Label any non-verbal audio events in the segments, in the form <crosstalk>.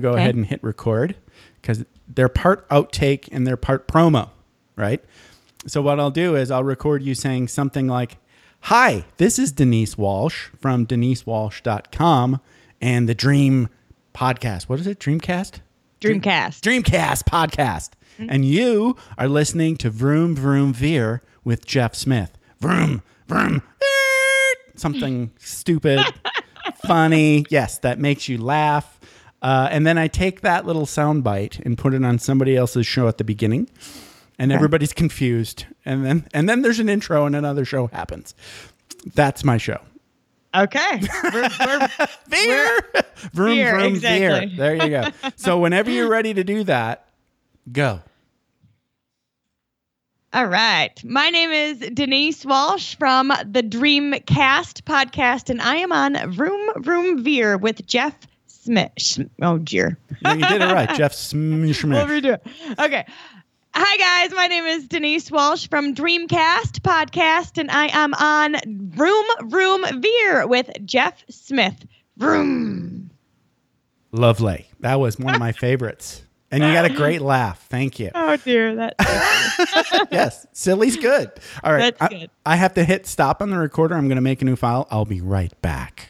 go Okay. ahead and hit record because they're part outtake and they're part promo, right? So what I'll do is I'll record you saying something like, "Hi, this is Denise Walsh from denisewalsh.com and the Dream podcast. What is it? Dreamcast? Dreamcast. Dreamcast podcast. Mm-hmm. And you are listening to Vroom Vroom Veer with Jeff Smith. Vroom, vroom, something <laughs> stupid, funny. Yes, that makes you laugh. Uh, and then I take that little sound bite and put it on somebody else's show at the beginning, and everybody's confused. And then and then there's an intro and another show happens. That's my show. Okay. We're- we're- <laughs> Veer, vroom, Veer, vroom, exactly. veer. There you go. So whenever you're ready to do that, go. All right. My name is Denise Walsh from the Dreamcast podcast, and I am on Vroom Vroom Veer with Jeff Smith. Sch- Oh, dear. No, you did it right, Jeff. <laughs> We'll redo it. Okay. Hi, guys. My name is Denise Walsh from Dreamcast podcast, and I am on Vroom Vroom Veer with Jeff Smith. Room. Lovely. That was one of my <laughs> favorites. And you got a great laugh. Thank you. Oh, dear. That. <laughs> Yes, silly's good. All right. That's I, good. I have to hit stop on the recorder. I'm going to make a new file. I'll be right back.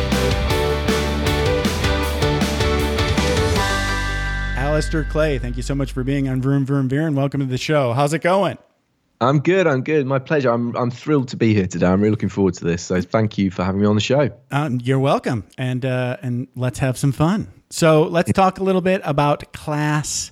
Alistair Clay, thank you so much for being on Vroom Vroom and welcome to the show. How's it going? I'm good. I'm good. My pleasure. I'm I'm thrilled to be here today. I'm really looking forward to this. So thank you for having me on the show. Um, you're welcome. And uh, and let's have some fun. So let's talk a little bit about class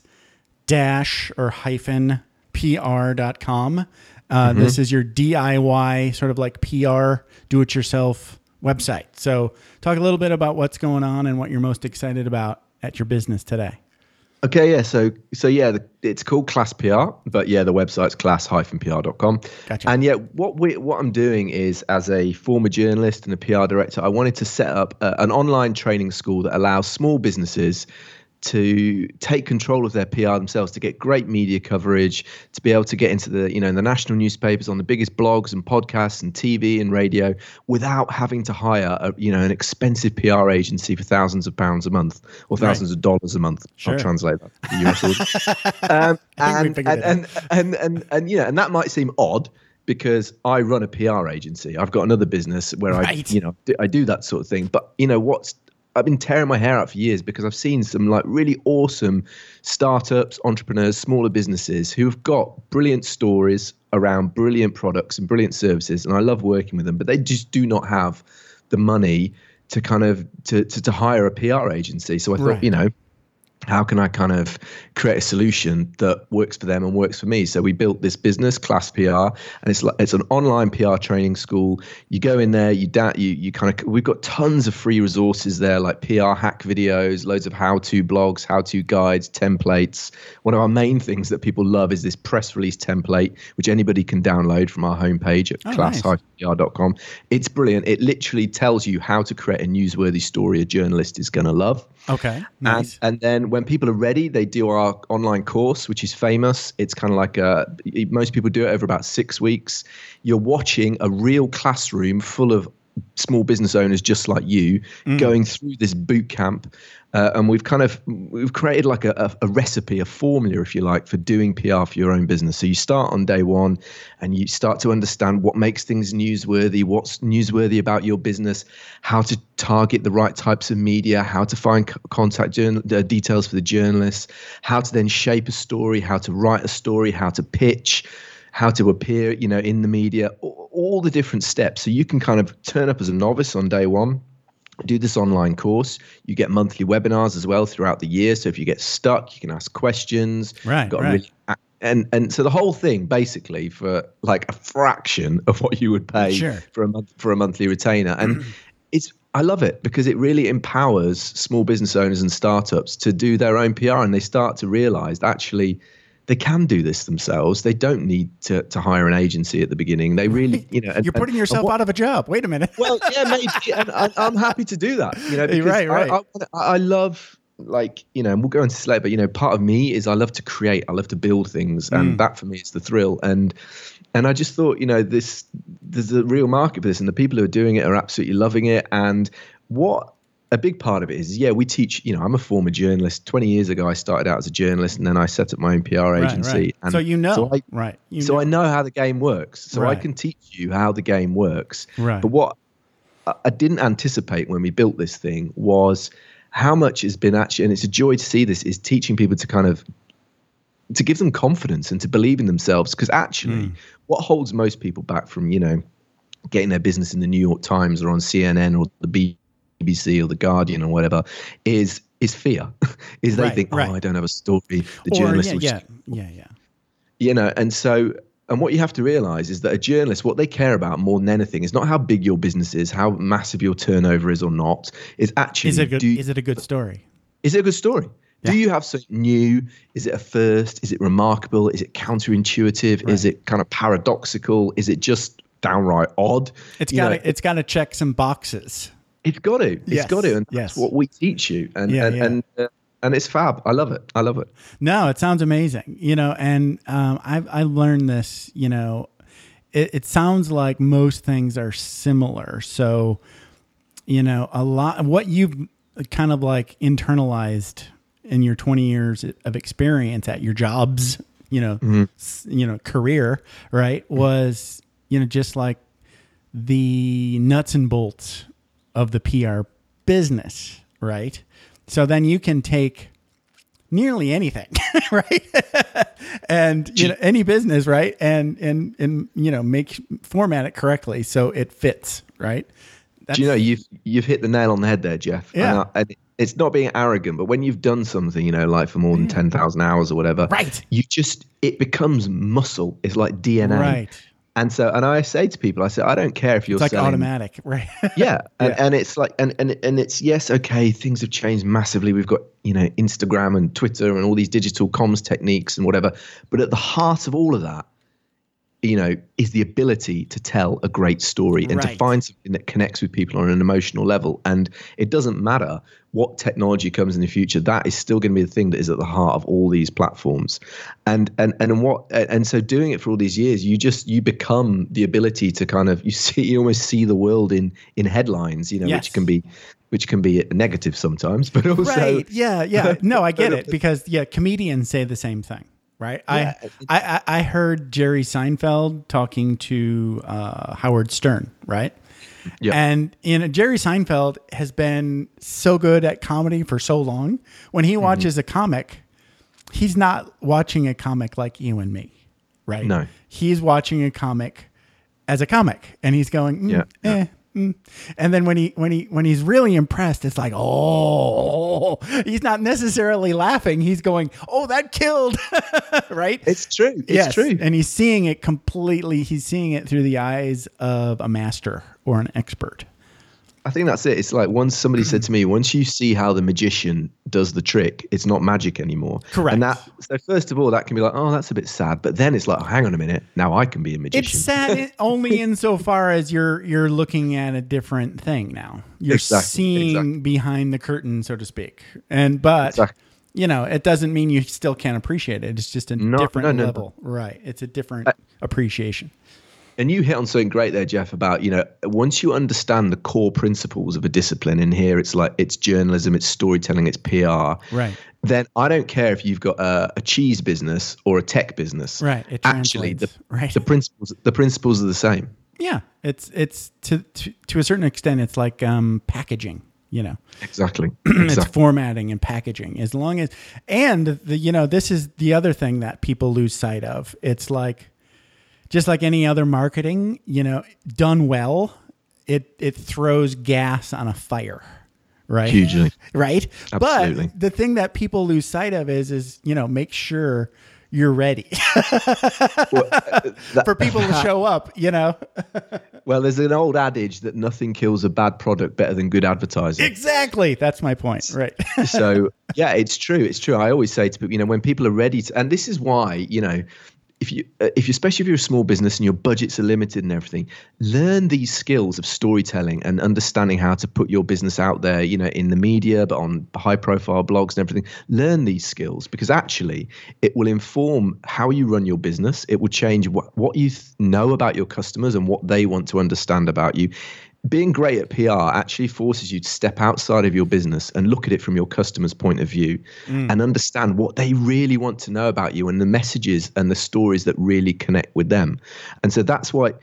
dash or hyphen pr.com. Uh, This is your DIY sort of like PR do it yourself website. So talk a little bit about what's going on and what you're most excited about at your business today. Okay, yeah. So so yeah, the, it's called Class PR, but yeah, the website's class-pr.com. Gotcha. And yeah, what we what I'm doing is as a former journalist and a PR director, I wanted to set up a, an online training school that allows small businesses to take control of their PR themselves, to get great media coverage, to be able to get into the, you know, the national newspapers, on the biggest blogs and podcasts and TV and radio without having to hire a, you know, an expensive PR agency for thousands of pounds a month or thousands of dollars a month. Sure. I'll translate that to the US <laughs> um, we and, and, and, and, and, and, you know, and that might seem odd because I run a PR agency. I've got another business where I, you know, do, I do that sort of thing. But you know what's I've been tearing my hair out for years because I've seen some like really awesome startups, entrepreneurs, smaller businesses who've got brilliant stories around brilliant products and brilliant services, and I love working with them. But they just do not have the money to kind of to to, to hire a PR agency. So I thought, Right. you know, how can I kind of create a solution that works for them and works for me? So we built this business, Class PR, and it's like it's an online PR training school. You go in there, you da- you you kind of we've got tons of free resources there, like PR hack videos, loads of how-to blogs, how-to guides, templates. One of our main things that people love is this press release template, which anybody can download from our homepage at Oh, class-pr.com. It's brilliant. It literally tells you how to create a newsworthy story a journalist is going to love. Okay. Nice. And, and then when people are ready, they do our online course, which is famous. It's kind of like a, most people do it over about six weeks. You're watching a real classroom full of small business owners just like you going through this boot camp. Uh, and we've kind of we've created like a, a, a recipe, a formula, if you like, for doing PR for your own business. So you start on day one, and you start to understand what makes things newsworthy, what's newsworthy about your business, how to target the right types of media, how to find c- contact journal, uh, details for the journalists, how to then shape a story, how to write a story, how to pitch, how to appear, you know, in the media, all, the different steps. So you can kind of turn up as a novice on day one do this online course. You get monthly webinars as well throughout the year. So if you get stuck, you can ask questions. Right, right. really- and and so the whole thing basically for like a fraction of what you would pay Sure. for a month for a monthly retainer. And mm-hmm. it's I love it because it really empowers small business owners and startups to do their own PR and they start to realize actually they can do this themselves. They don't need to, to hire an agency at the beginning. They really, <laughs> you know, and, You're putting and- yourself and what- out of a job. Wait a minute. well, yeah, maybe, <laughs> and I, I'm happy to do that. You know, because Right, right. I, I, I love like you know, and we'll go into this later, but you know, part of me is I love to create, I love to build things, Mm. and that for me is the thrill. And and I just thought, you know, this there's a real market for this, and the people who are doing it are absolutely loving it. And what a big part of it is, yeah, we teach. You know, I'm a former journalist. Twenty years ago, I started out as a journalist, and then I set up my own PR agency. right. And so you know, so I, right? You so know. I know how the game works. So Right. I can teach you how the game works. Right. But what I- didn't anticipate when we built this thing was how much has been actually, and it's a joy to see this, is teaching people to kind of to give them confidence and to believe in themselves. Because actually, Hmm. what holds most people back from you know getting their business in the New York Times or on CNN or the BBC or the Guardian or whatever is is fear. <laughs> is they Right, think, oh, right. I don't have a story. The or journalist yeah, yeah, yeah, yeah. you know and so and what you have to realize is that a journalist what they care about more than anything is not how big your business is how massive your turnover is or not is actually Is it a good? do, is it a good story? is it a good story Yeah. do you have something new is it a first is it remarkable is it counterintuitive is it kind of paradoxical is it just downright odd It's got. It's got to check some boxes. It's got to it's Yes, got to and that's yes. what we teach you and Yeah, and yeah. and, uh, and it's fab i love it i love it No, it sounds amazing. You know, and um, I've I learned this. You know, it, it sounds like most things are similar. So, you know, a lot what you've kind of like internalized in your 20 years of experience at your jobs, you know, s- you know, career, right, was you know just like the nuts and bolts of the PR business, right? So then you can take nearly anything, <laughs> right? and you know any business, right? And and and you know make format it correctly so it fits, right? That's, Do you know you've you've hit the nail on the head there, Jeff? Yeah. And, I- and it's not being arrogant, but when you've done something, you know, like for more than mm. ten thousand hours or whatever, Right. You just it becomes muscle. It's like DNA. Right. And so, and I say to people, I say, I don't care if you're It's like selling automatic, <laughs> right? yeah, and, Yeah. and it's like, and, and and it's yes, okay, things have changed massively. We've got you know Instagram and Twitter and all these digital comms techniques and whatever. But at the heart of all of that, you know, is the ability to tell a great story and to find something that connects with people on an emotional level. And it doesn't matter what technology comes in the future; that is still going to be the thing that is at the heart of all these platforms. And and and what and so doing it for all these years, you just you become the ability to kind of you <laughs> see you almost see the world in in headlines, you know, Yes. which can be which can be negative sometimes, but also right. Yeah. Yeah. <laughs> No, I get it because yeah, comedians say the same thing. Right. Yeah. I, I I I heard Jerry Seinfeld talking to uh, Howard Stern. Right. Yeah. And you know, Jerry Seinfeld has been so good at comedy for so long. When Mm-hmm. he watches a comic, he's not watching a comic like you and me, right? No. He's watching a comic as a comic, and he's going, mm, Yeah, yeah. eh. Mm. And then when he when he when he's really impressed, it's like, oh, he's not necessarily laughing. He's going, oh, that killed, <laughs> right? it's true. It's Yes, true. And he's seeing it completely. He's seeing it through the eyes of a master or an expert. I think that's it. It's like once somebody said to me, <clears throat> once you see how the magician does the trick, it's not magic anymore. Correct. And that so first of all, that can be like, oh, that's a bit sad. But then it's like, oh, hang on a minute, now I can be a magician. It's sad in- <laughs> only insofar as you're you're looking at a different thing now. You're Exactly, seeing exactly. behind the curtain, so to speak. And but Exactly. you know, it doesn't mean you still can't appreciate it. It's just a No, different no, no, no. level. Right. It's a different appreciation. And you hit on something great there, Jeff, about, you know, once you understand the core principles of a discipline, in here it's like it's journalism, it's storytelling, it's PR. Right. Then I don't care if you've got a, a cheese business or a tech business. Right. It Actually, the, right. the principles the principles are the same. yeah. It's it's to, to to a certain extent it's like um packaging, you know. <clears throat> Exactly. <clears throat> it's formatting and packaging as long as and the you know this is the other thing that people lose sight of it's like just like any other marketing you know done well it it throws gas on a fire right Hugely. right Absolutely. but the thing that people lose sight of is is you know make sure you're ready Well, uh, that- for people to show up. You know, <laughs> well, there's an old adage that nothing kills a bad product better than good advertising. exactly. That's my point. Right. <laughs> so yeah, it's true. It's true. I always say to people, you know, when people are ready to, and this is why, you know, if you, uh, if you, especially if you're a small business and your budgets are limited and everything, learn these skills of storytelling and understanding how to put your business out there, you know, in the media, but on high profile blogs and everything. Learn these skills because actually it will inform how you run your business. It will change what, what you th- know about your customers and what they want to understand about you being great at PR actually forces you to step outside of your business and look at it from your customer's point of view mm. and understand what they really want to know about you and the messages and the stories that really connect with them. And so that's why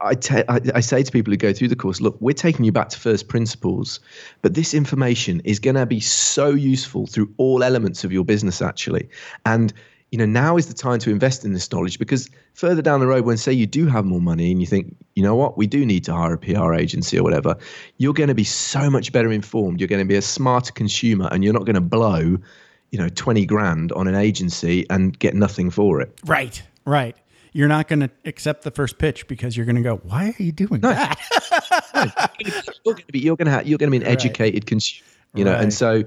I, te- I, I say to people who go through the course, look, we're taking you back to first principles, but this information is going to be so useful through all elements of your business, actually. And you know, now is the time to invest in this knowledge because further down the road, when say you do have more money and you think, you know what, we do need to hire a PR agency or whatever, you're going to be so much better informed. You're going to be a smarter consumer and you're not going to blow, you know, 20 grand on an agency and get nothing for it. Right. Right. You're not going to accept the first pitch because you're going to go, why are you doing that? <laughs> you're going to be you're going to have, you're going to be an educated consumer you know Right. and so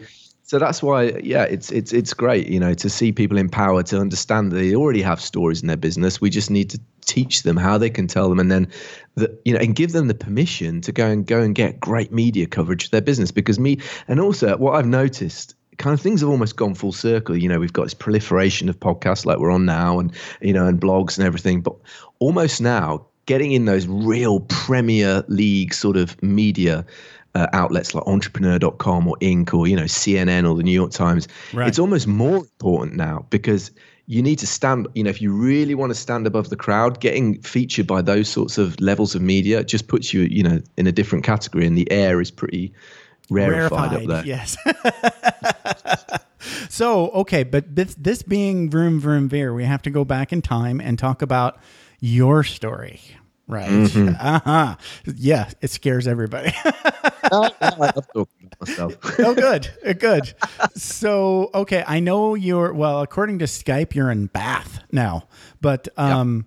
so that's why yeah it's it's it's great you know to see people empowered to understand that they already have stories in their business we just need to teach them how they can tell them and then the, you know and give them the permission to go and go and get great media coverage of their business because me and also what i've noticed kind of things have almost gone full circle. You know, we've got this proliferation of podcasts like we're on now and, you know, and blogs and everything. But almost now, getting in those real Premier League sort of media uh, outlets like entrepreneur.com or Inc. or, you know, CNN or the New York Times, Right. it's almost more important now because you need to stand, you know, if you really want to stand above the crowd, getting featured by those sorts of levels of media just puts you, you know, in a different category and the air is pretty rarefied, up there. Yes. <laughs> so, okay, but this, this being Vroom Vroom Veer, we have to go back in time and talk about your story. Right. Mm-hmm. Uh-huh. Yeah, it scares everybody. <laughs> I love talking about myself. <laughs> oh, good. Uh, Good. So, okay, I know you're, well, according to Skype, you're in Bath now, but um,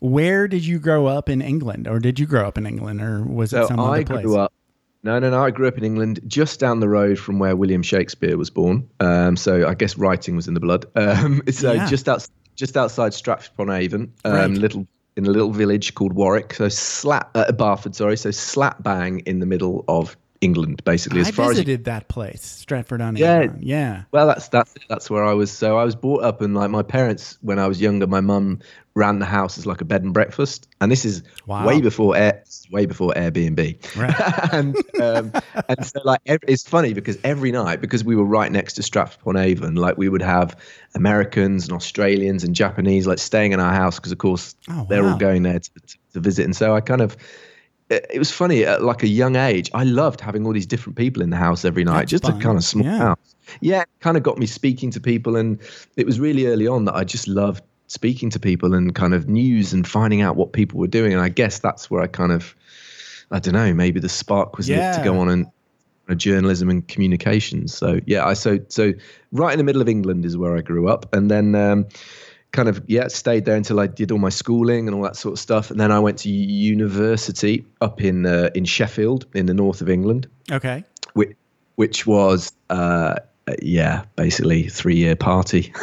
where did you grow up in England? Or did you grow up in England? Or was it So some I other place? grew up. No, no, no. I grew up in England, just down the road from where William Shakespeare was born. Um, so I guess writing was in the blood. <laughs> Um, so Yeah. just out, just outside Stratford upon Avon, um, Right. little in a little village called Warwick. So slap uh, Barford, sorry. So slap bang in the middle of England, basically. As I far as you visited that place, Stratford on Avon. Yeah. yeah. Well, that's that's that's where I was. So I was brought up, and like my parents, when I was younger, my mum ran the house as like a bed and breakfast, and this is Wow. way before Air, way before Airbnb. Right. <laughs> and um, and so like ev it's funny because every night, because we were right next to Stratford upon Avon, like we would have Americans and Australians and Japanese like staying in our house because of course Oh, they're all going there to, to visit, and so I kind of. It was funny at like a young age. I loved having all these different people in the house every night. That's just fun. a kind of small Yeah. house. Yeah, kind of got me speaking to people, and it was really early on that I just loved speaking to people and kind of news and finding out what people were doing. And I guess that's where I kind of, I don't know, maybe the spark was lit to go on and uh, journalism and communications. So yeah, I so so right in the middle of England is where I grew up, and then. Um, kind of yeah stayed there until I did all my schooling and all that sort of stuff and then I went to university up in uh, in Sheffield in the north of England Okay. which, which was uh, uh, yeah basically three year party <laughs> <laughs>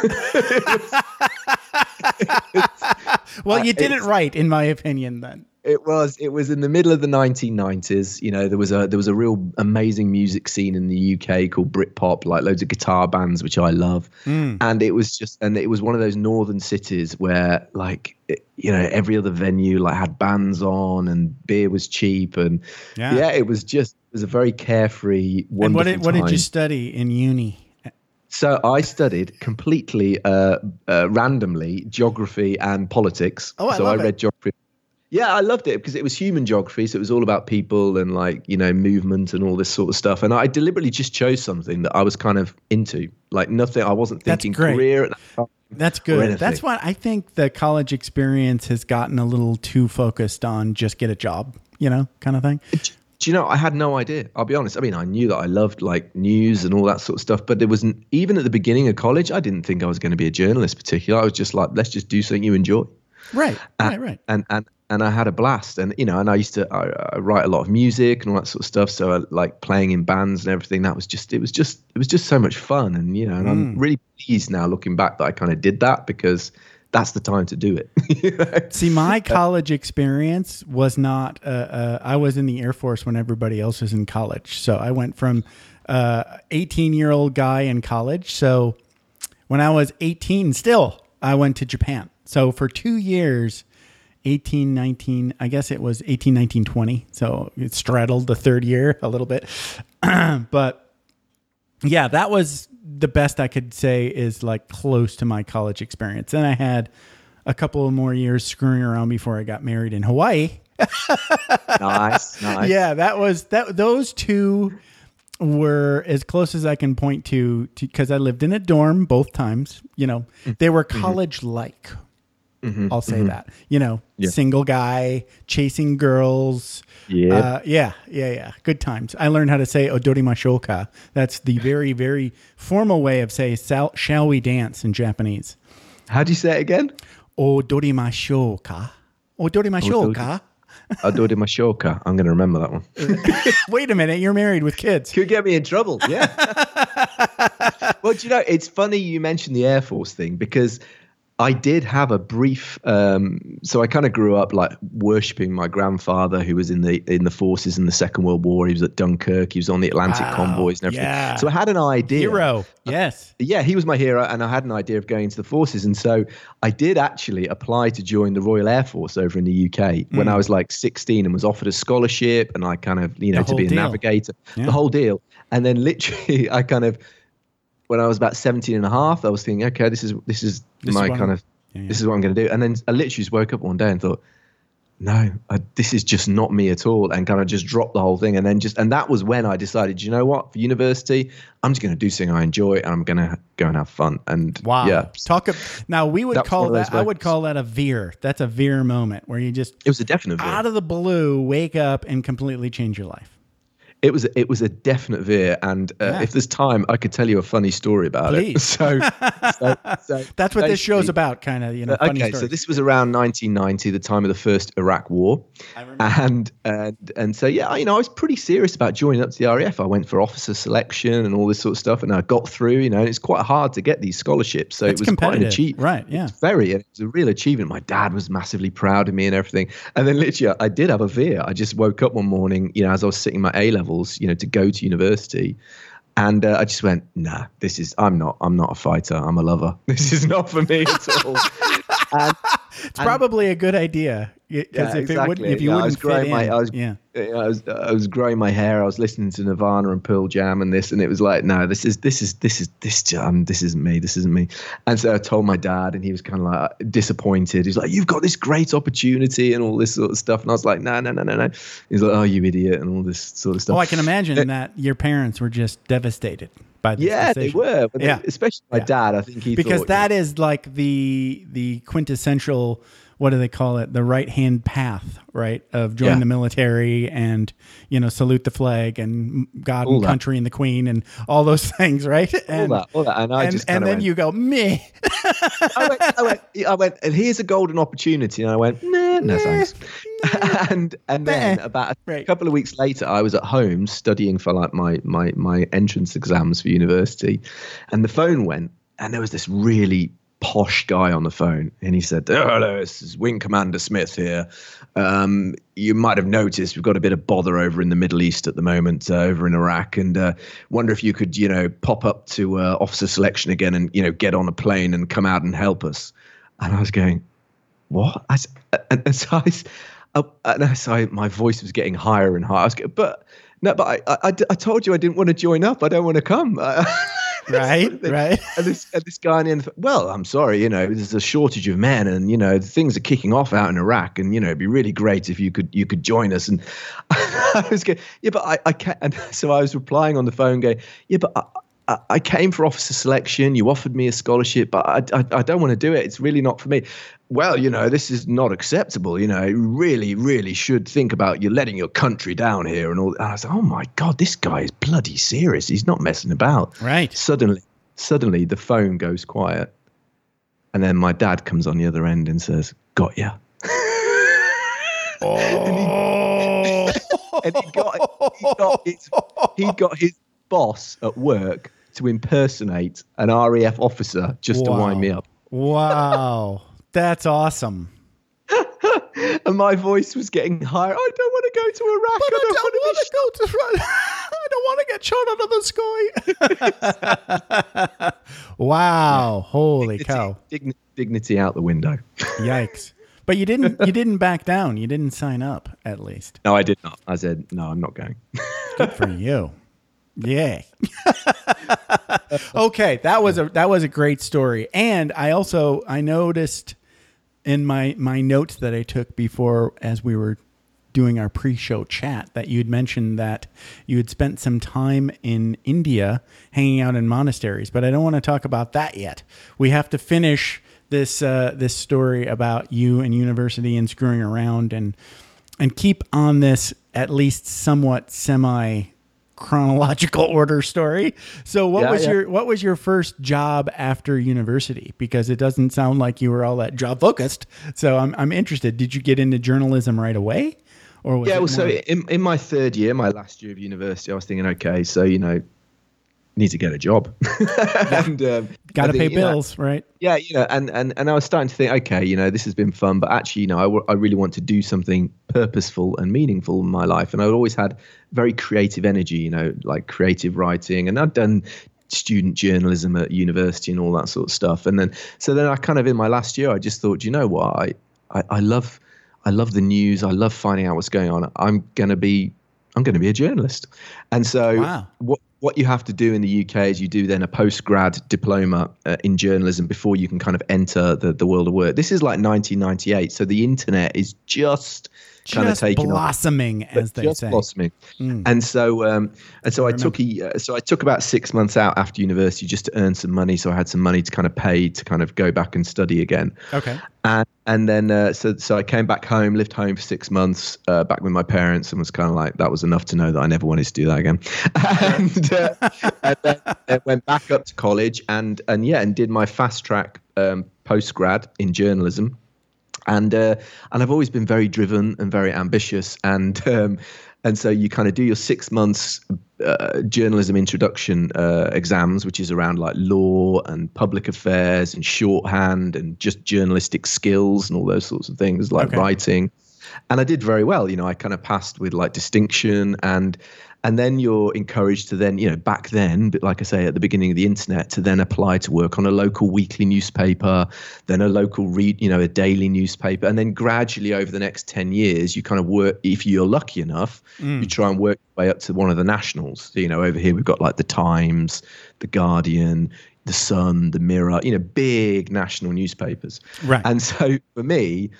Well, you did it right, in my opinion, then. It was it was in the middle of the 1990s you know there was a there was a real amazing music scene in the UK called Britpop like loads of guitar bands which I love and it was just and it was one of those northern cities where like it, you know every other venue like had bands on and beer was cheap and Yeah. yeah, it was just it was a very carefree And what did, what did you study in uni? So I studied completely uh, uh, randomly geography and politics. Oh, I so love I it. read geography. Yeah, I loved it because it was human geography, so it was all about people and like you know movement and all this sort of stuff. And I deliberately just chose something that I was kind of into, like nothing. I wasn't That's thinking great. career. At that time. That's good. That's what I think the college experience has gotten a little too focused on just get a job, you know, kind of thing. Do you know? I had no idea. I'll be honest. I mean, I knew that I loved like news and all that sort of stuff, but there wasn't even at the beginning of college. I didn't think I was going to be a journalist, particularly. I was just like, let's just do something you enjoy. Right. And- right. Right. and and and I had a blast. And you know, and I used to I, I write a lot of music and all that sort of stuff. So I like playing in bands and everything. That was just it was just it was just so much fun. And you know, and I'm Mm. really pleased now looking back that I kind of did that because that's the time to do it. <laughs> You know? See, my college experience was not. Uh, uh, I was in the Air Force when everybody else was in college, so I went from uh, 18 year old guy in college. So when I was 18, still I went to Japan. So for two years, 18, 19, I guess it was 18, 19, 20. So it straddled the third year a little bit, <clears throat> but yeah, that was the best I could say is like close to my college experience. Then I had a couple of more years screwing around before I got married in Hawaii. <laughs> nice, nice. Yeah, that was that. Those two were as close as I can point to because I lived in a dorm both times. You know, mm-hmm. they were mm-hmm. college like. I'll say that. You know, Yeah. single guy chasing girls. Yeah. Uh, yeah, yeah, yeah. Good times. I learned how to say odori mashoka. That's the <laughs> very, very formal way of say "Shall- we dance in Japanese. How do you say it again? Odori mashoka. Odori mashoka. <laughs> Adore Mashoka. I'm going to remember that one. <laughs> Wait a minute, you're married with kids. Could get me in trouble. Yeah. well, do you know, it's funny you mentioned the Air Force thing because I did have a brief. Um, so I kind of grew up like worshiping my grandfather, who was in the in the forces in the Second World War. He was at Dunkirk. He was on the Atlantic Wow, convoys and everything. yeah. So I had an idea. Hero. Yes. Yeah, he was my hero, and I had an idea of going into the forces. And so I did actually apply to join the Royal Air Force over in the UK when I was like 16 and was offered a scholarship, and I kind of, you know, Mm. The to be a deal. navigator, Yeah. the whole deal. And then literally, <laughs> I kind of, when I was about 17 and a half, I was thinking, okay, this is this is This my what kind I'm- of, Yeah, yeah. this is what I'm going to do. And then I literally just woke up one day and thought, no, I, this is just not me at all, and kind of just dropped the whole thing. And then just, and that was when I decided, you know what, for university, I'm just going to do something I enjoy, and I'm going to go and have fun. And Wow. yeah, Talk. ab- Now we would That call of that. I would call that a veer. That's a veer moment where you just it was a definite. veer. out of the blue wake up and completely change your life. It was it was a definite veer, and uh, Yeah. if there's time, I could tell you a funny story about it. Please. <laughs> So, so, <laughs> so That's what this show's about, kind of. You know, Uh, okay, so this was around 1990, the time of the first Iraq War, I remember. and and and so yeah, you know, I was pretty serious about joining up to the RAF. I went for officer selection and all this sort of stuff, and I got through. You know, and it's quite hard to get these scholarships, so It's it was quite an achievement. right? Yeah. it's Very, it was a real achievement. My dad was massively proud of me and everything. And then literally, I did have a veer. I just woke up one morning, you know, as I was sitting my A levels, you know, to go to university, and uh, I just went, nah, this is. I'm not. I'm not a fighter. I'm a lover. <laughs> This is not for me at all. <laughs> and, It's probably a good idea because Yeah, if exactly. if you Yeah, wouldn't fit growing my- in, I was- yeah. I was I was growing my hair. I was listening to Nirvana and Pearl Jam and this, and it was like, no, this is this is this is this um, this isn't me. This isn't me. And so I told my dad, and he was kind of like disappointed. He's like, you've got this great opportunity and all this sort of stuff. And I was like, no, no, no, no, no. He's like, oh, you idiot, and all this sort of stuff. Oh, I can imagine that your parents were just devastated by this yeah, they were. Yeah. especially my Yeah. dad. I think he because thought, that is like the the quintessential what do they call it the right hand path right of join Yeah. the military and you know salute the flag and god All and that. country and the queen and all those <laughs> things right all and that, all that, and I and, just and then went, you go me I went, I went, I went, and here's a golden opportunity. And I went, nah, no thanks. <laughs> and and then Meh. about a Right. couple of weeks later, I was at home studying for like my my my entrance exams for university, and the phone went, and there was this really posh guy on the phone, and he said, oh, "Hello, this is Wing Commander Smith here. Um, you might have noticed we've got a bit of bother over in the Middle East at the moment, uh, over in Iraq, and uh, wonder if you could, you know, pop up to uh, officer selection again, and you know, get on a plane and come out and help us." And I was going, what? I, and, and so I, and so my voice was getting higher and higher. I was going, but no, but I, I, I told you I didn't want to join up. I don't want to come. <laughs> <laughs> right right And this, and this guy in the end, well, I'm sorry, you know, there's a shortage of men, and you know, things are kicking off out in Iraq, and you know, it'd be really great if you could you could join us. And <laughs> I was going, yeah, but I, I can't. And <laughs> so I was replying on the phone, going, yeah, but I, I, came for officer selection. You offered me a scholarship, but I, I, I don't want to do it. It's really not for me. Well, you know, this is not acceptable. You know, you really, really should think about you letting your country down here and all. And I was like, oh my God, this guy is bloody serious. He's not messing about. Right. Suddenly, suddenly the phone goes quiet. And then my dad comes on the other end and says, Got ya. <laughs> Oh. <laughs> and he got, he got his he got his boss at work to impersonate an RAF officer just to wind me up. Wow. That's awesome. <laughs> and my voice was getting higher. I don't want to go to Iraq. But I I don't, don't want to go to Iraq. <laughs> I don't want to get shot out of the sky. <laughs> wow. Holy to cow. Digni- dignity out the window. Yikes. But you didn't you didn't back down. You didn't sign up at least. No, I did not. I said, no, I'm not going. Good for you. Yeah. <laughs> okay, that was a that was a great story. And I also I noticed in my my notes that I took before as we were doing our pre-show chat that you'd mentioned that you had spent some time in India hanging out in monasteries, but I don't want to talk about that yet. We have to finish this uh, this story about you and university and screwing around and and keep on this at least somewhat semi chronological <laughs> order story. So what Yeah, was yeah. your what was your first job after university? Because it doesn't sound like you were all that job focused. So I'm I'm interested. Did you get into journalism right away? Or was yeah, well, so in, in my third year, my last year of university, I was thinking, okay, so, you know, need to get a job. <laughs> and um, <laughs> got to pay think, you know, bills, right? yeah, you know, and, and, and I was starting to think, okay, you know, this has been fun, but actually, you know, I, w- I really want to do something purposeful and meaningful in my life. And i've always had very creative energy, you know, like creative writing. And I'd done student journalism at university and all that sort of stuff. And then, so then I kind of, in my last year, I just thought, you know what, I, I, I love, I love the news. I love finding out what's going on. I'm going to be, I'm going to be a journalist. And so Wow. what what you have to do in the UK is you do then a post grad diploma uh, in journalism before you can kind of enter the, the world of work. This is like 1998, so the internet is just kind of taking off blossoming, as they just say. blossoming. Mm. And so, um, and so I, took a, uh, so I took about six months out after university just to earn some money. So I had some money to kind of pay to kind of go back and study again. Okay. And and then uh, so so I came back home, lived home for six months, uh, back with my parents, and was kind of like that was enough to know that I never wanted to do that again. <laughs> and, uh, and then uh, went back up to college and and yeah, and did my fast track um, post grad in journalism and uh, and I've always been very driven and very ambitious, and um, and so you kind of do your six months uh, journalism introduction uh, exams, which is around like law and public affairs and shorthand and just journalistic skills and all those sorts of things like Okay. writing, and I did very well. You know, I kind of passed with like distinction and. And then you're encouraged to then, you know, back then, but like I say, at the beginning of the internet, to then apply to work on a local weekly newspaper, then a local read, you know, a daily newspaper, and then gradually over the next ten years, you kind of work. If you're lucky enough, you try and work your way up to one of the nationals. so, You know, over here we've got like the Times, the Guardian, the Sun, the Mirror. You know, big national newspapers. Right. And so for me,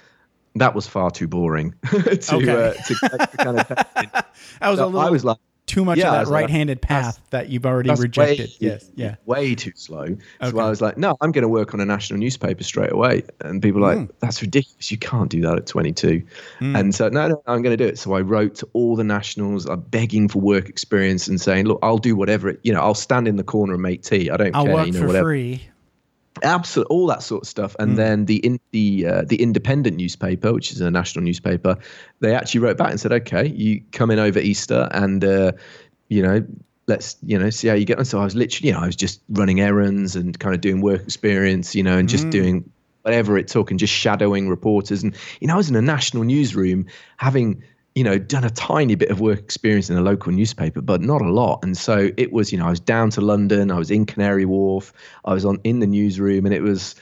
that was far too boring <laughs> to, Okay. uh, to, to kind of. <laughs> That was a little I was like. Too much Yeah, of that right-handed path that you've already rejected. Way, yes. Yeah. Way too slow. So Okay. I was like, no, I'm going to work on a national newspaper straight away. And people were like, Hmm. that's ridiculous. You can't do that at 22. And so, no, no, I'm going to do it. So I wrote to all the nationals, I'm begging for work experience and saying, look, I'll do whatever. It, you know, I'll stand in the corner and make tea. I don't I'll care. work you know, for whatever. free. Absolutely, all that sort of stuff. And Mm. then the in, the uh, the independent newspaper, which is a national newspaper, they actually wrote back and said, "Okay, you come in over Easter, and uh, you know, let's you know see how you get on." So I was literally, you know, I was just running errands and kind of doing work experience, you know, and just Mm. doing whatever it took, and just shadowing reporters. And you know, I was in a national newsroom having you know, done a tiny bit of work experience in a local newspaper, but not a lot. And so it was, you know, I was down to London, I was in Canary Wharf, I was on in the newsroom, and it was,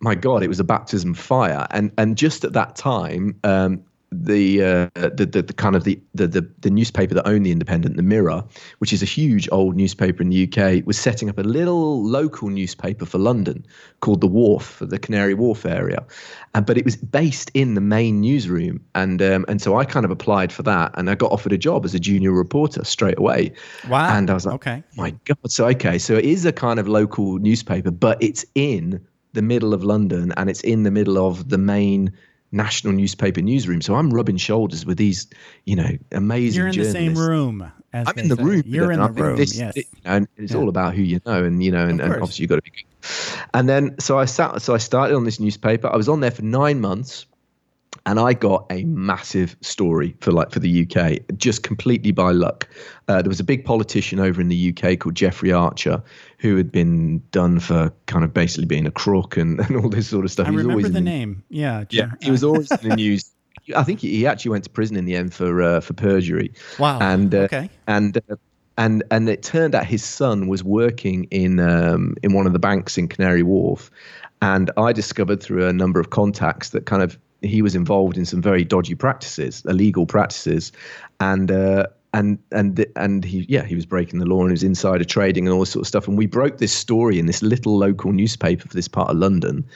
my God, it was a baptism fire. And and just at that time, um, the, uh, the, the the kind of the, the the the newspaper that owned the Independent, the Mirror, which is a huge old newspaper in the UK, was setting up a little local newspaper for London called the Wharf, for the Canary Wharf area, and but it was based in the main newsroom, and um, and so I kind of applied for that, and I got offered a job as a junior reporter straight away. Wow. And I was like, okay. my God. So, okay. So it is a kind of local newspaper, but it's in the middle of London and it's in the middle of the main national newspaper newsroom. So I'm rubbing shoulders with these, you know, amazing You're in the same room. As I'm in the say. room. You're in the room. this- yes. it- you know, and it's Yeah. all about who you know, and you know, and, and obviously you've got to be good. And then, so I sat, so I started on this newspaper. I was on there for nine months, and I got a massive story for like for the UK, just completely by luck. Uh, there was a big politician over in the UK called Jeffrey Archer, who had been done for kind of basically being a crook and, <laughs> and all this sort of stuff. I He was remember always in the name. Yeah. yeah, he was always in the <laughs> news. I think he, he actually went to prison in the end for uh, for perjury. Wow. And uh, okay. and uh, and and it turned out his son was working in um, in one of the banks in Canary Wharf, and I discovered through a number of contacts that kind of he was involved in some very dodgy practices, illegal practices, and. Uh, and and and he yeah he was breaking the law and he was insider trading and all this sort of stuff and we broke this story in this little local newspaper for this part of London,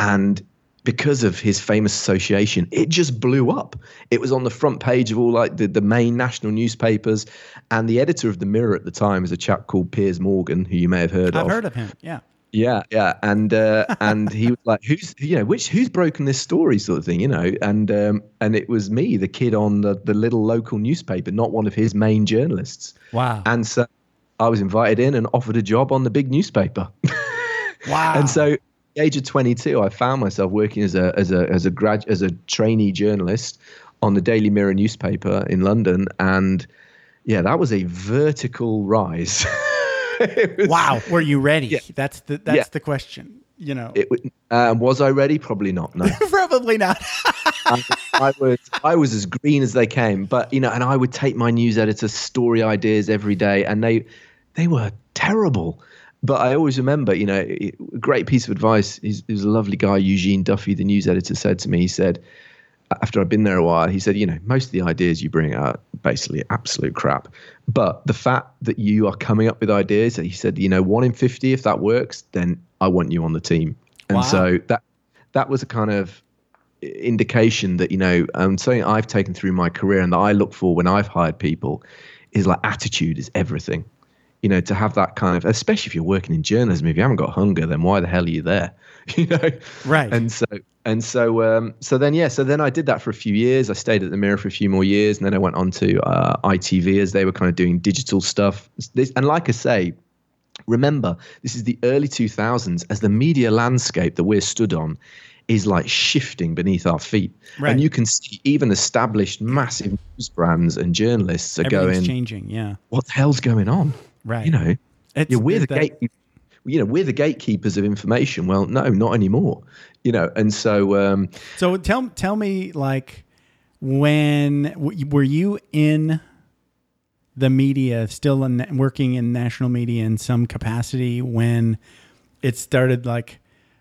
and because of his famous association, it just blew up. It was on the front page of all like the, the main national newspapers. And the editor of the Mirror at the time was a chap called Piers Morgan, who you may have heard of. I've heard of him. Yeah. Yeah, yeah, and uh, <laughs> and he was like, "Who's you know which who's broken this story?" sort of thing, you know, and um, and it was me, the kid on the, the little local newspaper, not one of his main journalists. Wow. And so I was invited in and offered a job on the big newspaper. <laughs> wow. And so, at the age of 22, I found myself working as a as a as a grad as a trainee journalist on the Daily Mirror newspaper in London, and yeah, that was a vertical rise. <laughs> <laughs> Was- wow. Were you ready? Yeah. That's the that's Yeah. the question. You know. It, uh, was I ready? Probably not. No, <laughs> Probably not. <laughs> I, I was I was as green as they came, but you know, and I would take my news editor story ideas every day, and they they were terrible. But I always remember, you know, a great piece of advice. He's, he was a lovely guy, Eugene Duffy, the news editor, said to me. He said, after I'd been there a while, he said, you know, most of the ideas you bring are basically absolute crap. But the fact that you are coming up with ideas, he said, you know, one in fifty, if that works, then I want you on the team. And Wow. so that that was a kind of indication that you know um, something I've taken through my career and that I look for when I've hired people is like attitude is everything. You know, to have that kind of, especially if you're working in journalism, if you haven't got hunger, then why the hell are you there? <laughs> You know, Right. And so and so um, so then yeah, so then I did that for a few years. I stayed at the Mirror for a few more years, and then I went on to uh, ITV as they were kind of doing digital stuff. This, and like I say, remember this is the early 2000s as the media landscape that we're stood on is like shifting beneath our feet Right. and you can see even established massive news brands and journalists are going changing. Yeah. what the hell's going on Right. you know It's, yeah, we're the that- gate you know we're the gatekeepers of information. Well no not anymore you know and so um So tell tell me like when were you in the media still in, working in national media in some capacity when it started like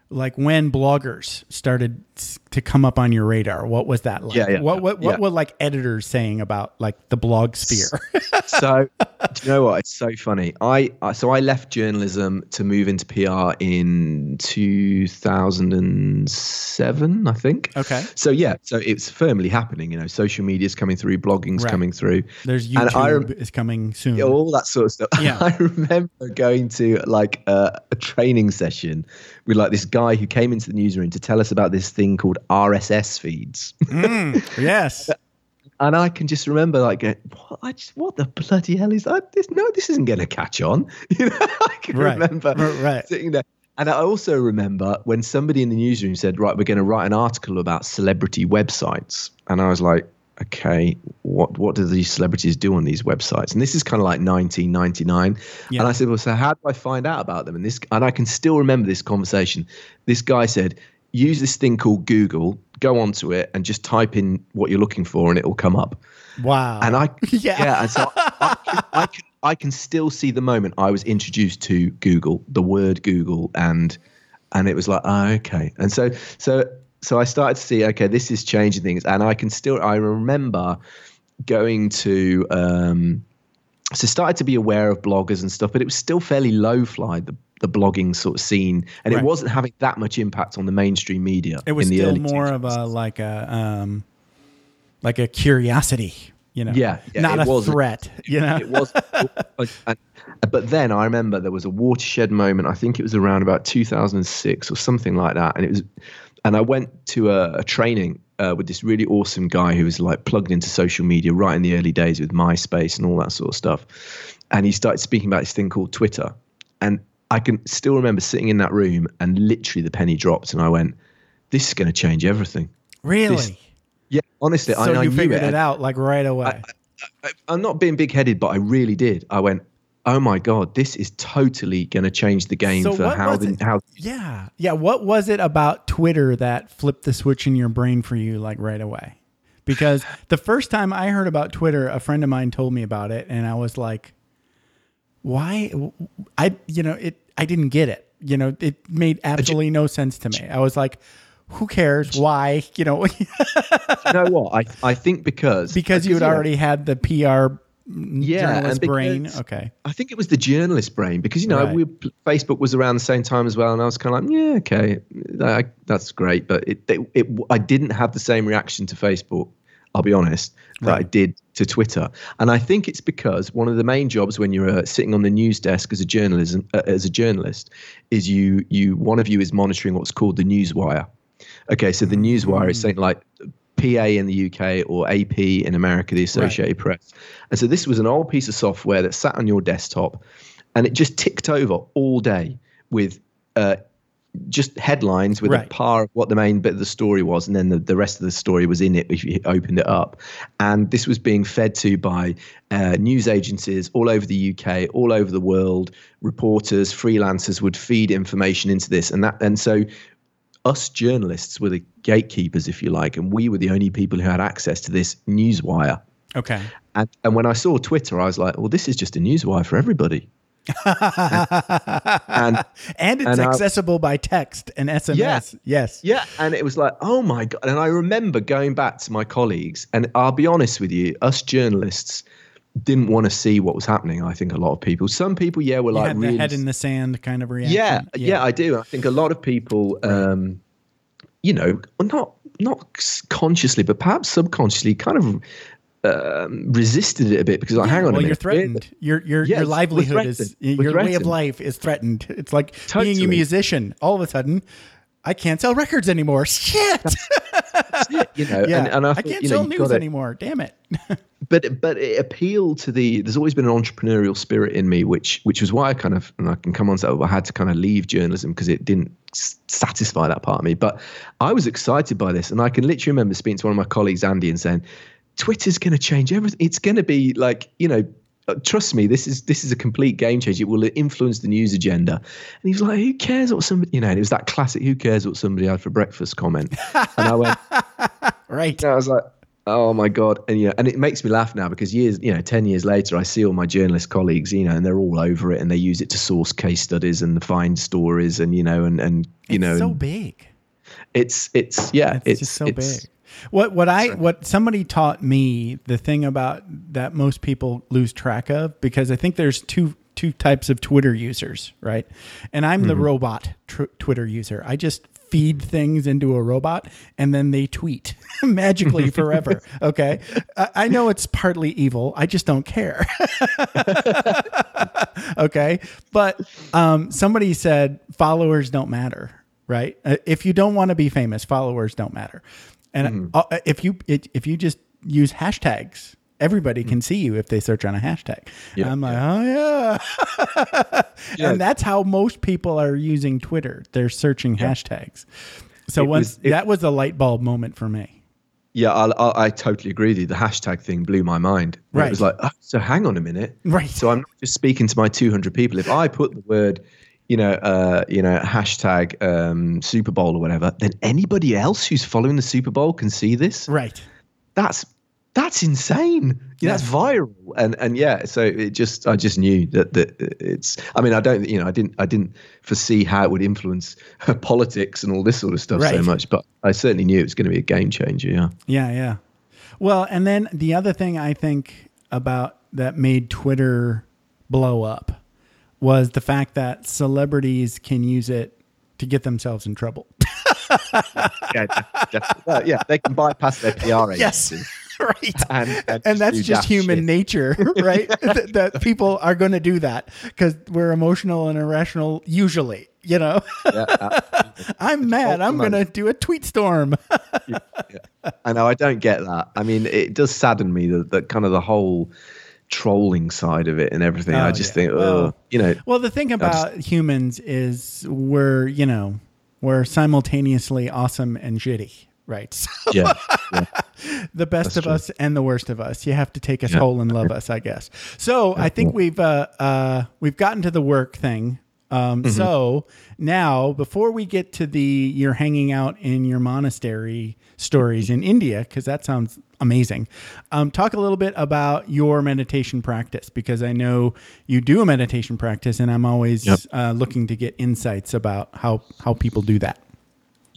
like when bloggers started to come up on your radar? What was that like? Yeah, yeah, what what, what yeah. were like editors saying about like the blog sphere? so <laughs> do you know what? It's so funny. I, I so i left journalism to move into pr in 2007 i think. Okay. So yeah so it's firmly happening you know. Social media's coming through blogging's Right. coming through. There's And I youtube rem- is coming soon. All that sort of stuff. Yeah. <laughs> I remember going to like a, a training session with like this guy who came into the newsroom to tell us about this thing called RSS feeds. Mm, <laughs> yes and I can just remember like, what, I just, what the bloody hell is that? This, no, this isn't going to catch on. <laughs> You know, I can Right. remember right. sitting there. And I also remember when somebody in the newsroom said, right, we're going to write an article about celebrity websites. And I was like, okay, what, what do these celebrities do on these websites? And this is kind of like 1999. Yeah. And I said, well, so how do I find out about them? And this, and I can still remember this conversation. This guy said, use this thing called Google, go onto it and just type in what you're looking for and it will come up. wow And I, <laughs> Yeah. yeah, and so I, can, I can, I can still see the moment I was introduced to Google, the word Google, and and it was like, oh, okay. And so, so, so I started to see, okay, this is changing things, and I can still, I remember going to, um, so started to be aware of bloggers and stuff, but it was still fairly low fly the the blogging sort of scene, and Right. it wasn't having that much impact on the mainstream media. It was still more 2000s. of a like a um, like a curiosity, you know. Yeah, yeah, not a was. threat, you know. it was but then i remember there was a watershed moment i think it was around about 2006 or something like that and it was and i went to a, a training uh, with this really awesome guy who was like plugged into social media right in the early days with myspace and all that sort of stuff and he started speaking about this thing called twitter and i can still remember sitting in that room and literally the penny dropped and i went this is going to change everything really? yeah honestly so I, I you knew figured it. it out like right away. I, I'm not being big headed, but I really did. I went, oh my god, this is totally going to change the game So for how the how. yeah, yeah. What was it about Twitter that flipped the switch in your brain for you like right away? Because the first time I heard about Twitter, a friend of mine told me about it, and I was like, "Why?" I you know it. I didn't get it. You know, it made absolutely no sense to me. I was like, "Who cares? Why?" You know, <laughs> you know what? I I think because because you had know, already had the PR Yeah, journalist brain. Okay, I think it was the journalist brain because you know Right. we, Facebook was around the same time as well, and I was kind of like, yeah, okay, that, that's great, but it, it, it I didn't have the same reaction to Facebook. I'll be honest that I did to Twitter, and I think it's because one of the main jobs when you're uh, sitting on the news desk as a journalism uh, as a journalist is you you one of you is monitoring what's called the news wire. Okay, so the news wire Mm. is saying like PA in the UK or AP in America, the Associated Press. And so this was an old piece of software that sat on your desktop and it just ticked over all day with uh, just headlines with Right. a par of what the main bit of the story was. And then the, the rest of the story was in it if you opened it up. And this was being fed to by uh, news agencies all over the UK, all over the world. Reporters, freelancers would feed information into this. And that, and so us journalists were the gatekeepers, if you like, and we were the only people who had access to this news wire. okay. And, and when I saw Twitter, I was like, well, this is just a news wire for everybody. And <laughs> and it's and I- accessible by text and SMS. Yeah. Yes. yeah, and it was like, oh my God. And I remember going back to my colleagues, and I'll be honest with you, us journalists didn't want to see what was happening. I think a lot of people, some people, yeah, were You like really head in the sand kind of reaction. yeah, yeah, I do. I think a lot of people, um, you know, not not consciously, but perhaps subconsciously, kind of um, resisted it a bit because, like, hang on well, a you're threatened. Your your Yes, your livelihood is. Your way of life is threatened. It's like being a musician. All of a sudden, I can't sell records anymore. <laughs> Shit. you know, yeah, and, and I, I, can't you know, sell news anymore. Damn it. <laughs> but but it appealed to the there's always been an entrepreneurial spirit in me which which was why I kind of and I can come on to that I had to kind of leave journalism because it didn't satisfy that part of me but I was excited by this and I can literally remember speaking to one of my colleagues Andy and saying Twitter's going to change everything it's going to be like you know uh, trust me this is this is a complete game changer it will influence the news agenda and he was like who cares what somebody you know and it was that classic who cares what somebody had for breakfast comment and I went <laughs> Right. and I was like, oh my god, and you know, and it makes me laugh now because years, you know, ten years later, I see all my journalist colleagues, you know, and they're all over it, and they use it to source case studies and find stories, and you know, and and you it's know, so big. it's it's yeah, It's, just so big. What what I what somebody taught me the thing about that most people lose track of because I think there's two two types of Twitter users, right? And I'm Mm-hmm. the robot tr- Twitter user. I just feed things into a robot and then they tweet <laughs> magically <laughs> forever. Okay, I, I know it's partly evil. I just don't care. <laughs> okay but um, somebody said followers don't matter right Uh, if you don't want to be famous followers don't matter and mm-hmm. uh, uh, if you it, if you just use hashtags everybody can mm. see you if they search on a hashtag Yeah, i'm like oh yeah <laughs> Yeah. and that's how most people are using twitter they're searching hashtags so It once was- it- that was a light bulb moment for me Yeah, I, I, I totally agree with you. The hashtag thing blew my mind. Right. It was like, oh, so hang on a minute. Right. So I'm not just speaking to my 200 people. If I put the word, you know, uh, you know, hashtag um, Super Bowl or whatever, then anybody else who's following the Super Bowl can see this. right That's that's insane. Yeah, that's viral. And and yeah, so it just I just knew that that it's. I mean, I don't you know I didn't I didn't foresee how it would influence <laughs> politics and all this sort of stuff so much, but I certainly knew it was going to be a game changer. Yeah. Yeah, yeah. Well, and then the other thing I think about that made Twitter blow up was the fact that celebrities can use it to get themselves in trouble. <laughs> Yeah. Well, yeah, they can bypass their PR Yes. <laughs> right. <laughs> And, and, and that's just daft human shit. nature, right? that, that people are going to do that because we're emotional and irrational usually. You know, Yeah. I'm mad. I'm going to do a tweet storm. I know I don't get that. I mean, it does sadden me that, that kind of the whole trolling side of it and everything. Oh, I just yeah. think, oh, Well- you know, Well, the thing about humans is we're, you know, we're simultaneously awesome and shitty, right? <laughs> So yeah, yeah. <laughs> the best That's of true. us and the worst of us. You have to take us Yeah. whole and love us, I guess. So I think we've uh, uh, we've gotten to the work thing. Um, Mm-hmm. So now, before we get to the you're hanging out in your monastery stories in India, because that sounds amazing, um, talk a little bit about your meditation practice because I know you do a meditation practice, and I'm always Yep. uh, looking to get insights about how how people do that.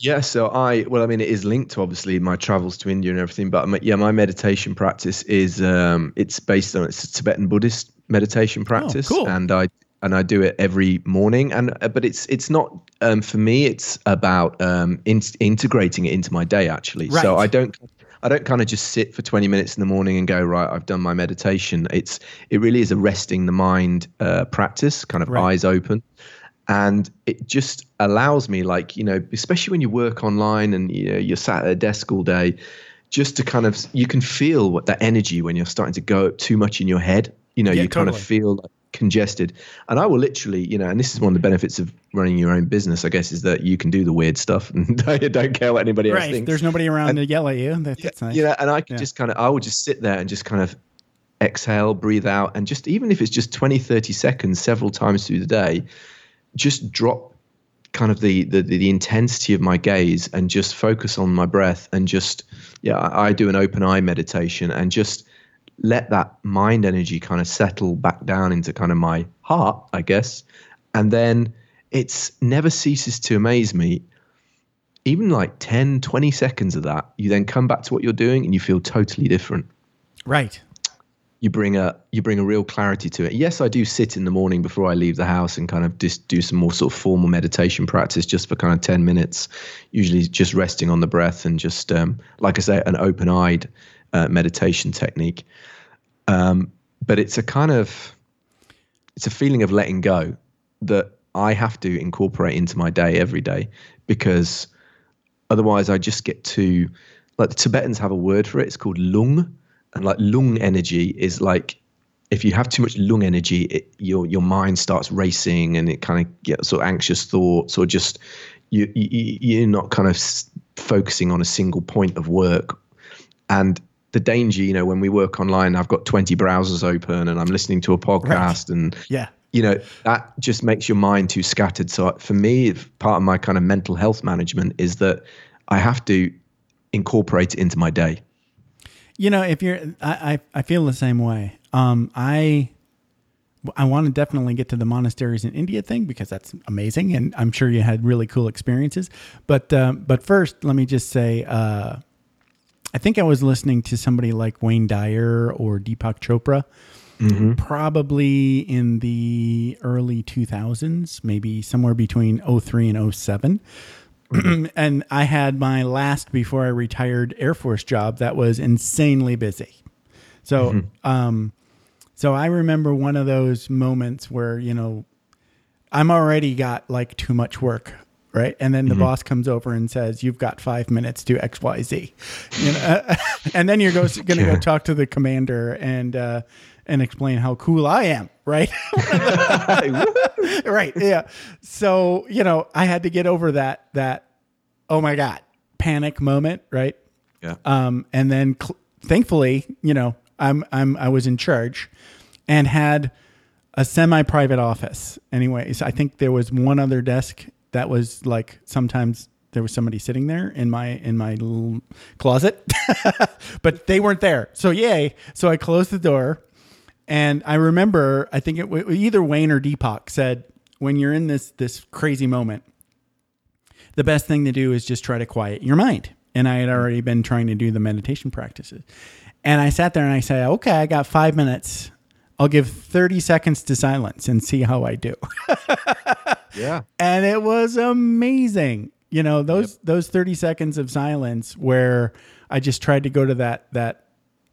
Yeah, so I well, I mean, it is linked to obviously my travels to India and everything. But my, yeah, my meditation practice is um, it's based on it's a Tibetan Buddhist meditation practice, cool. and I and I do it every morning. And uh, but it's it's not um, for me. It's about um, in, integrating it into my day actually. So I don't. I don't kind of just sit for 20 minutes in the morning and go right. I've done my meditation. It's it really is a resting the mind uh, practice, kind of Right. eyes open, and it just allows me like you know especially when you work online and you know, you're sat at a desk all day just to kind of you can feel what that energy when you're starting to go too much in your head you know Yeah, you kind of feel like congested and i will literally you know and this is one of the benefits of running your own business i guess is that you can do the weird stuff <laughs> and you don't care what anybody else Right? thinks There's nobody around And- to yell at you. That, that's nice. you know, and I could Yeah. just kind of, I would just sit there and just kind of exhale, breathe out, and just even if it's just 20, 30 seconds several times through the day, just drop kind of the the, the intensity of my gaze and just focus on my breath and just yeah I, I do an open eye meditation and just let that mind energy kind of settle back down into kind of my heart i guess and then it's never ceases to amaze me even like 10 20 seconds of that you then come back to what you're doing and you feel totally different Right. you bring a you bring a real clarity to it. Yes, I do sit in the morning before I leave the house and kind of just do some more sort of formal meditation practice just for kind of 10 minutes, usually just resting on the breath and just um, like I say an open-eyed uh, meditation technique. Um, but it's a kind of it's a feeling of letting go that I have to incorporate into my day every day because otherwise I just get too like the Tibetans have a word for it. It's called lung, and like lung energy is like if you have too much lung energy, it, your your mind starts racing and it kind of gets sort of anxious thoughts or just you, you you're not kind of focusing on a single point of work. And the danger, you know, when we work online, I've got 20 browsers open and I'm listening to a podcast and Yeah. you know that just makes your mind too scattered so for me part of my kind of mental health management is that i have to incorporate it into my day You know, if you're, I, I, I feel the same way. Um, I, I want to definitely get to the monasteries in India thing because that's amazing, and I'm sure you had really cool experiences. But, um, but first, let me just say, uh, I think I was listening to somebody like Wayne Dyer or Deepak Chopra, probably in the early 2000s, maybe somewhere between 03 and 07. <clears throat> and I had my last before I retired Air Force job that was insanely busy. So, um, so I remember one of those moments where you know I'm already got like too much work, right? And then the boss comes over and says, "You've got five minutes to X, Y, Z," you know, <laughs> and then you're going to go talk to the commander and uh, and explain how cool I am, right? <laughs> <laughs> right, yeah. So you know, I had to get over that that oh my god panic moment, right? yeah um, and then cl- thankfully, you know, I'm I'm I was in charge, and had a semi-private office. Anyways, I think there was one other desk that was like sometimes there was somebody sitting there in my in my little closet, <laughs> but they weren't there. So yay! So I closed the door, and I remember I think it w- either Wayne or Deepak said when you're in this this crazy moment, the best thing to do is just try to quiet your mind. And I had already been trying to do the meditation practices, and I sat there and I said, okay, I got five minutes. I'll give 30 seconds to silence and see how I do. <laughs> Yeah. and it was amazing. You know, those those 30 seconds of silence where I just tried to go to that that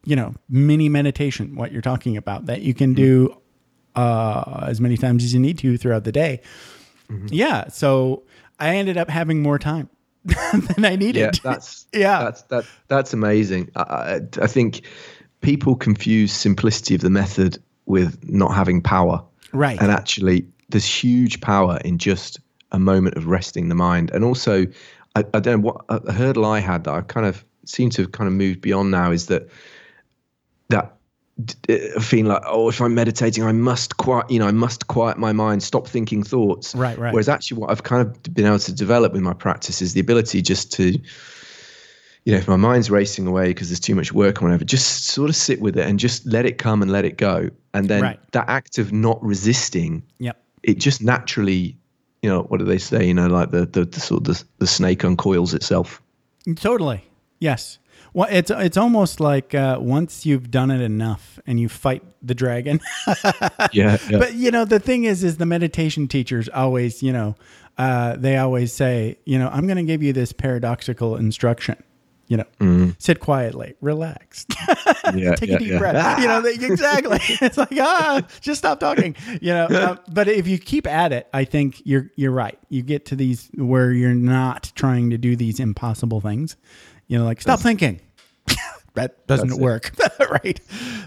you know, mini meditation, what you're talking about that you can do uh as many times as you need to throughout the day. Yeah, so I ended up having more time <laughs> than I needed. Yeah, that's <laughs> Yeah. that's that that's amazing. I, I, I think people confuse simplicity of the method with not having power. Right. And actually, there's huge power in just a moment of resting the mind. And also, I, I don't know what a hurdle I had that I kind of seem to have kind of moved beyond now is that that feeling like oh if i'm meditating i must quiet you know i must quiet my mind stop thinking thoughts Right, right. whereas actually what i've kind of been able to develop with my practice is the ability just to you know if my mind's racing away because there's too much work or whatever just sort of sit with it and just let it come and let it go and then Right. that act of not resisting Yep. it just naturally you know what do they say you know like the the, the sort of the, the snake uncoils itself Totally. Yes. Well, it's it's almost like uh, once you've done it enough and you fight the dragon. <laughs> yeah, yeah. but you know the thing is, is the meditation teachers always, you know, uh, they always say, you know, I'm going to give you this paradoxical instruction. You know, sit quietly, relax, <laughs> yeah, take yeah, a deep yeah. breath. You know, they, exactly. <laughs> it's like ah, just stop talking. You know, uh, but if you keep at it, I think you're you're right. You get to these where you're not trying to do these impossible things. You know, like stop thinking. <laughs> that doesn't it. work, right?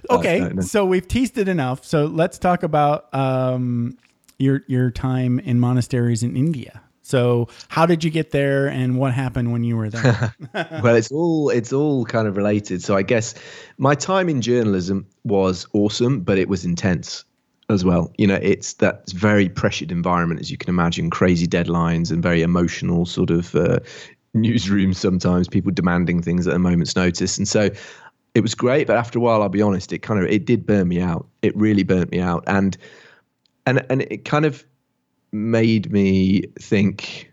Okay, no, no. so we've teased it enough. So let's talk about um, your your time in monasteries in India. So how did you get there, and what happened when you were there? <laughs> <laughs> well, it's all it's all kind of related. So I guess my time in journalism was awesome, but it was intense as well. You know, it's that very pressured environment, as you can imagine, crazy deadlines and very emotional sort of uh, newsrooms. Sometimes people demanding things at a moment's notice, and so it was great. But after a while, I'll be honest, it kind of it did burn me out. It really burnt me out, and and and it kind of made me think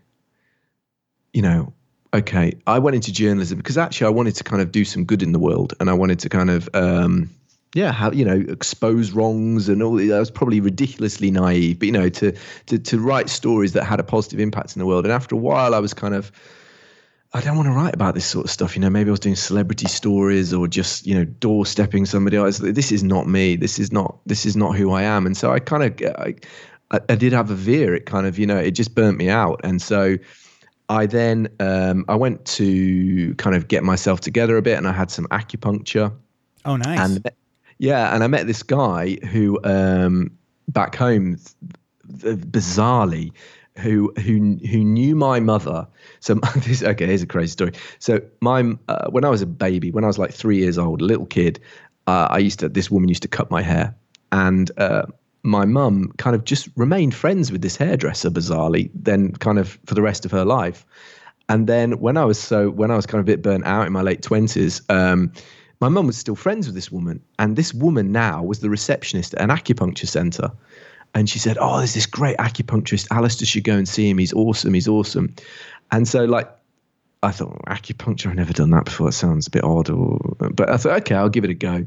you know, okay, I went into journalism because actually I wanted to kind of do some good in the world and I wanted to kind of, um, yeah, how, you know, expose wrongs and all. I was probably ridiculously naive, but you know, to, to, to write stories that had a positive impact in the world. And after a while, I was kind of, I don't want to write about this sort of stuff. You know, maybe I was doing celebrity stories or just, you know, doorstepping somebody I else. This is not me. This is not, this is not who I am. And so I kind of, I, I, I did have a veer. It kind of, you know, it just burnt me out. And so, I then um, I went to kind of get myself together a bit, and I had some acupuncture, oh, nice. and yeah, and I met this guy who um, back home, bizarrely, who who who knew my mother. So <laughs> this okay, here's a crazy story. So my uh, when I was a baby, when I was like three years old, a little kid, uh, I used to this woman used to cut my hair, and uh, my mum kind of just remained friends with this hairdresser bizarrely then kind of for the rest of her life. And then when i was so when i was kind of a bit burnt out in my late 20s um, my mum was still friends with this woman. And this woman now was the receptionist at an acupuncture center. And she said oh there's this great acupuncturist alistair should go and see him. He's awesome. He's awesome. And so like I thought acupuncture. I've never done that before. It sounds a bit odd, or but I thought okay, I'll give it a go.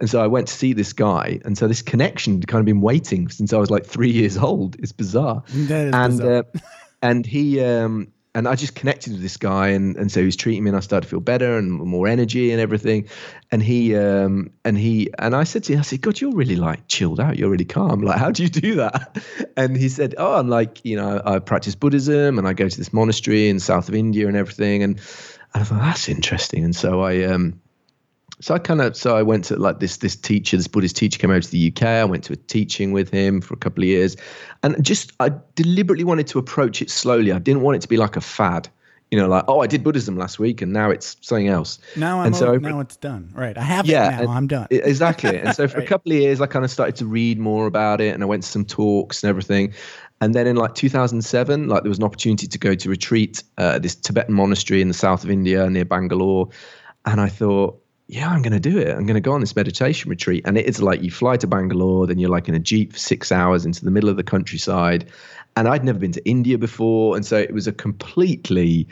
And so I went to see this guy, and so this connection had kind of been waiting since I was like three years old. It's bizarre. That is and bizarre. Uh, and he um, and I just connected with this guy, and and so he was treating me, and I started to feel better and more energy and everything. And he um, and he and I said to him, I said, God, you're really like chilled out. You're really calm. Like, how do you do that? <laughs> And he said, Oh, I'm like, you know, I practice Buddhism, and I go to this monastery in south of India and everything. And, and I thought that's interesting. And so I um, so I kind of so I went to like this this teacher, this Buddhist teacher came over to the UK. I went to a teaching with him for a couple of years, and just I deliberately wanted to approach it slowly. I didn't want it to be like a fad. you know, like, oh, I did Buddhism last week and now it's something else. Now I'm and so over- now it's done. Right. I have Yeah, it now. I'm done. Exactly. <laughs> And so for Right. a couple of years, I kind of started to read more about it and I went to some talks and everything. And then in like 2007, like there was an opportunity to go to retreat uh, this Tibetan monastery in the south of India near Bangalore. And I thought, yeah, I'm going to do it. I'm going to go on this meditation retreat. And it is like you fly to Bangalore, then you're like in a Jeep for six hours into the middle of the countryside. And I'd never been to India before. And so it was a completely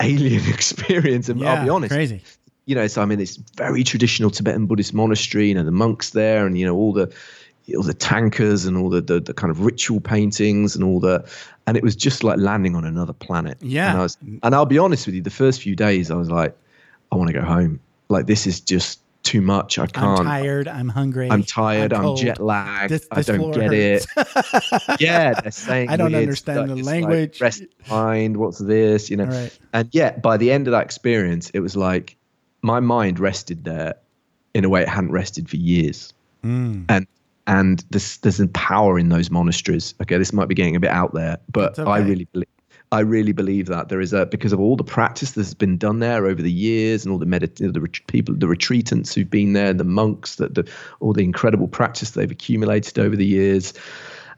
alien <laughs> experience. And yeah, I'll be honest, Crazy. you know, so I'm in this very traditional Tibetan Buddhist monastery, you know, the monks there, and you know all the all the thangkas and all the, the the kind of ritual paintings and all the, and it was just like landing on another planet. Yeah. and, I was, and I'll be honest with you, the first few days I was like, I want to go home. Like this is just too much. I can't. I'm tired. I'm hungry. I'm tired. I'm, cold. jet lagged. This- I don't get hurts. it. <laughs> yeah, they're saying <laughs> I don't weird understand the It's like, language. rest mind. What's this? You know. Right. And yet, by the end of that experience, it was like my mind rested there in a way it hadn't rested for years. Mm. And and there's there's a power in those monasteries. Okay, this might be getting a bit out there, but That's I really believe. I really believe that there is a because of all the practice that's been done there over the years and all the medit- the ret- people the retreatants who've been there the monks that the all the incredible practice they've accumulated over the years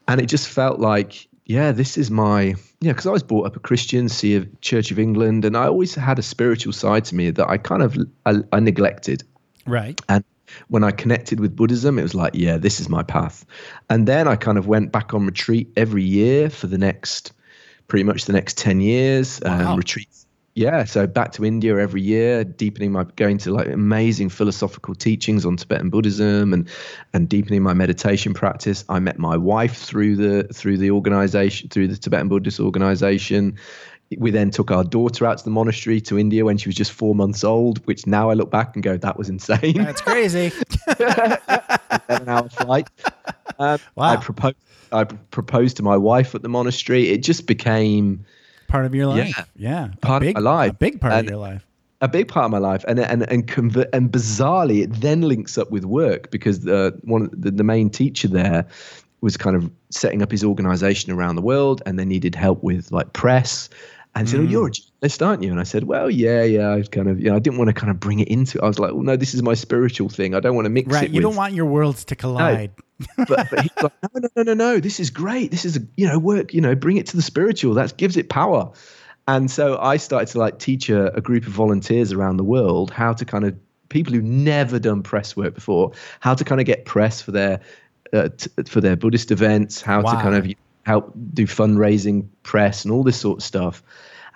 and it just felt like yeah this is my yeah because I was brought up a Christian see a Church of England and I always had a spiritual side to me that I kind of I, I neglected Right. and when I connected with Buddhism, it was like, yeah, this is my path. And then I kind of went back on retreat every year for the next, pretty much the next 10 years. Wow. Um, retreats. Yeah. So back to India every year, deepening my, going to like amazing philosophical teachings on Tibetan Buddhism and, and deepening my meditation practice. I met my wife through the, through the organization, through the Tibetan Buddhist organization we then took our daughter out to the monastery to India when she was just four months old, which now I look back and go, that was insane. That's crazy. <laughs> Seven hour flight. Um, Wow. I proposed. I proposed to my wife at the monastery. It just became part of your life. Yeah. Yeah. A Part of big, my life. A big part And- of your life. a big part of my life, and and and conver- and bizarrely, it then links up with work because the one the, the main teacher there was kind of setting up his organization around the world, and they needed help with like press. And said, "Oh, you're a journalist, aren't you?" And I said, "Well, yeah, yeah." I kind of, you know, I didn't want to kind of bring it into. it. I was like, "Well, no, this is my spiritual thing. I don't want to mix Right. it." You with, don't want your worlds to collide. but, but <laughs> he's like, no, no, no, no, no. This is great. This is a, you know, work. You know, bring it to the spiritual. That gives it power. And so I started to like teach a, a group of volunteers around the world how to kind of people who've never done press work before, how to kind of get press for their uh, t- for their Buddhist events, how Wow. to kind of help do fundraising press and all this sort of stuff.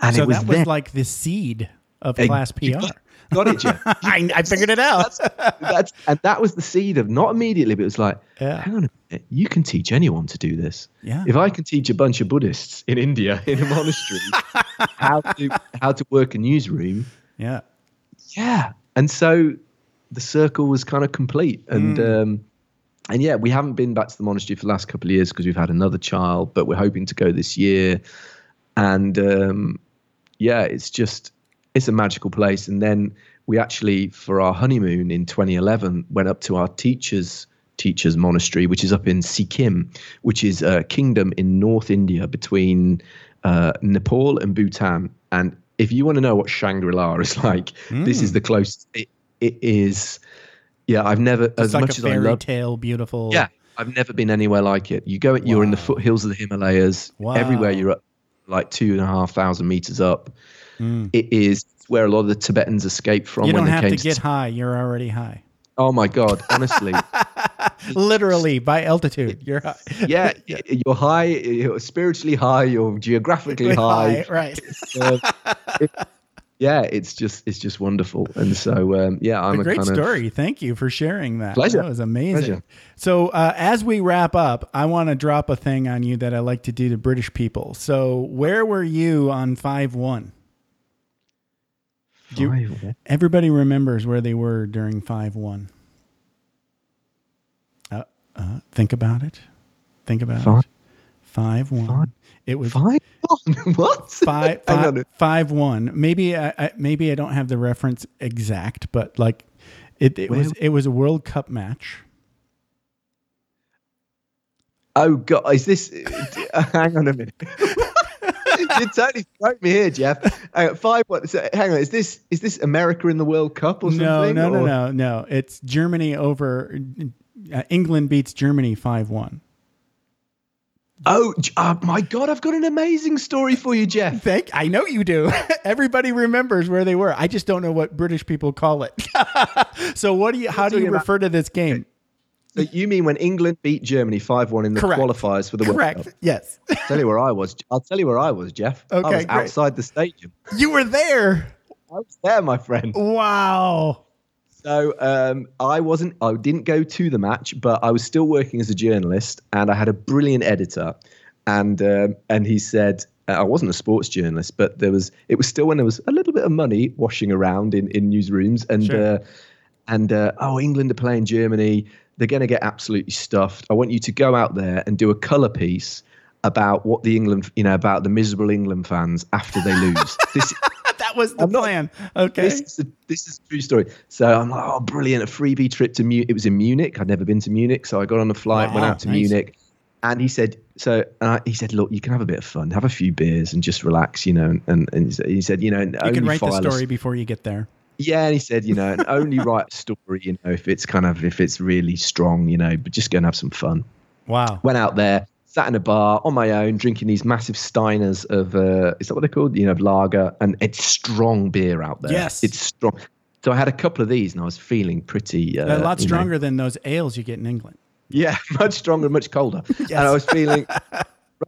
And so it was that was then, like the seed of Hey, class PR. got- got it, Jeff. <laughs> I, I figured it out. that's and that was the seed of not immediately, but it was like, Yeah. hang on a minute, you can teach anyone to do this. Yeah. If I can teach a bunch of Buddhists in India <laughs> in a monastery how to how to work a newsroom, Yeah. yeah. And so the circle was kind of complete. And um and yeah, we haven't been back to the monastery for the last couple of years because we've had another child, but we're hoping to go this year. And um yeah, it's just it's a magical place. And then we actually, for our honeymoon in 2011, went up to our teachers teachers monastery, which is up in Sikkim, which is a kingdom in North India between uh, Nepal and Bhutan. And if you want to know what Shangri-La is <laughs> like, this is the closest. It, it is. Yeah, I've never It's as like much a as I fairy love. tale, beautiful. Yeah, I've never been anywhere like it. You go, you're in the foothills of the Himalayas. Wow. Everywhere you're up, like two and a half thousand meters up. Mm. It is where a lot of the Tibetans escaped from You when don't they have to get high. You're already high. Oh my God! Honestly, <laughs> Literally by altitude. You're high. <laughs> <laughs> yeah, you're high, you're spiritually high, you're geographically high. Right. Uh, it- yeah, it's just it's just wonderful, and so um, yeah, I'm a a, great story. Thank you for sharing that. Pleasure. That was amazing. Pleasure. So, uh, as we wrap up, I want to drop a thing on you that I like to do to British people. So, where were you on 5 1? Do you- Five. Everybody remembers where they were during 5 1. Uh, uh, think about it. Think about Five- it. 5 1. Five- It was Five? <laughs> what? five, five, five one. Maybe I, I maybe I don't have the reference exact, but like it, it was it was a World Cup match. Oh God, is this? <laughs> hang on a minute. <laughs> you totally thrown me here, Jeff. Hang on, five. What? So, hang on. Is this is this America in the World Cup or something? No, no, no, no, no. It's Germany over. Uh, England beats Germany five one. Oh, oh my God! I've got an amazing story for you, Jeff. Thank. I know you do. <laughs> Everybody remembers where they were. I just don't know what British people call it. <laughs> so what do you? How do you refer to this game? So you mean when England beat Germany five one in the Correct. qualifiers for the World Correct. Cup? Yes. I'll tell you where I was. I'll tell you where I was, Jeff. I Okay, was outside the stadium. You were there. I was there, my friend. Wow. So um, I wasn't. I didn't go to the match, but I was still working as a journalist, and I had a brilliant editor, and um, and he said. uh, I wasn't a sports journalist, but there was. It was still when there was a little bit of money washing around in, in newsrooms, and Sure. uh, and uh, oh, England are playing Germany. They're going to get absolutely stuffed. I want you to go out there and do a color piece about what the England, you know, about the miserable England fans after they lose. this That was the I'm not- plan. okay. this is a, this is a true story. So I'm like, oh, brilliant! A freebie trip to Munich. It was in Munich. I'd never been to Munich, so I got on a flight, went out to nice. Munich, and he said, so and I, he said, look, you can have a bit of fun, have a few beers, and just relax, you know. And and, he said- you know, you can write the file a- story before you get there. yeah, and he said, you know, and <laughs> only write a story, you know, if it's kind of if it's really strong, you know, but just go and have some fun Wow. went out there, sat in a bar on my own, drinking these massive Steiners of uh, is that what they're called? You know, of lager, and it's strong beer out there. Yes. it's strong. So I had a couple of these, and I was feeling pretty uh, a lot you know- stronger than those ales you get in England. yeah, <laughs> much stronger, much colder. <laughs> And I was feeling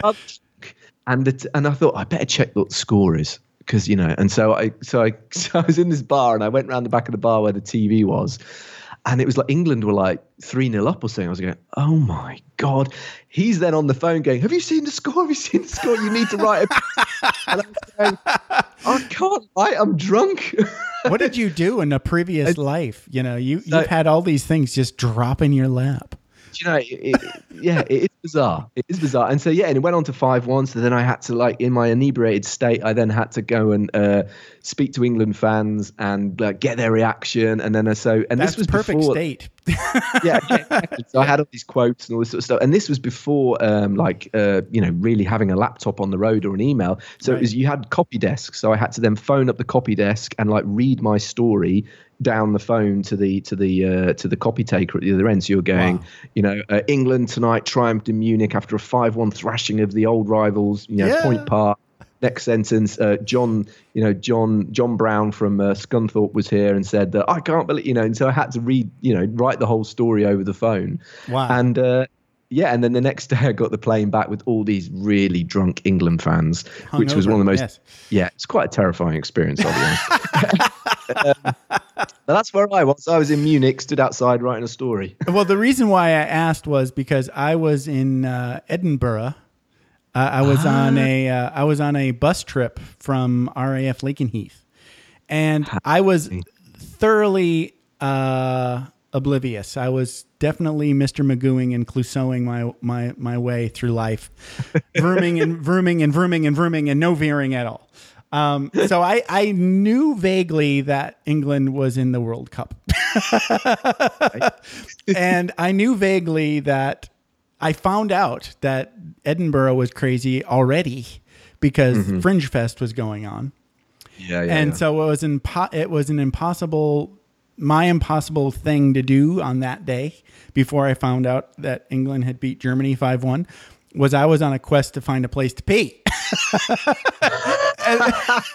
<laughs> and it, and I thought I better check what the score is because you know. And so I so I so I was in this bar and I went round the back of the bar where the TV was. And it was like England were like 3 0 up or something. I was going, oh my God. He's then on the phone going, Have you seen the score? Have you seen the score? You need to write it. <laughs> and I was going, I can't write. I'm drunk. <laughs> What did you do in a previous life? You know, you you've had all these things just drop in your lap. You know, it, it, yeah, it is bizarre. It is bizarre. And so, yeah, and it went on to 5 1. So then I had to, like, in my inebriated state, I then had to go and uh, speak to England fans and like, get their reaction. And then, uh, so, and That's this was perfect before, state. <laughs> yeah, yeah, exactly. So I had all these quotes and all this sort of stuff, and this was before, um, like, uh, you know, really having a laptop on the road or an email. So Right. it was you had copy desks, so I had to then phone up the copy desk and like read my story down the phone to the to the uh, to the copy taker at the other end. So you're going, Wow. you know, uh, England tonight triumphed in Munich after a five-one thrashing of the old rivals. You know, Yeah. Point Park. Next sentence, uh, John, you know, John John Brown from uh, Scunthorpe was here and said that I can't believe, you know, and so I had to read, you know, write the whole story over the phone. Wow. And uh, yeah, and then the next <laughs> day I got the plane back with all these really drunk England fans, which was one of the most, yes. yeah, it's quite a terrifying experience, I'll um, <laughs> that's where I was. I was in Munich, stood outside writing a story. <laughs> Well, the reason why I asked was because I was in uh, Edinburgh. Uh, I was Ah. on a uh, I was on a bus trip from RAF Lakenheath, and I was thoroughly uh, oblivious. I was definitely Mr. Magooing and Clouseauing my my my way through life, <laughs> vrooming and vrooming and vrooming and vrooming and no veering at all. Um, so I, I knew vaguely that England was in the World Cup. <laughs> and I knew vaguely that I found out that Edinburgh was crazy already because Fringe Fest was going on. Yeah, yeah. and yeah. so it was impo- it was an impossible my impossible thing to do on that day before I found out that England had beat Germany 5-1 was I was on a quest to find a place to pee. and,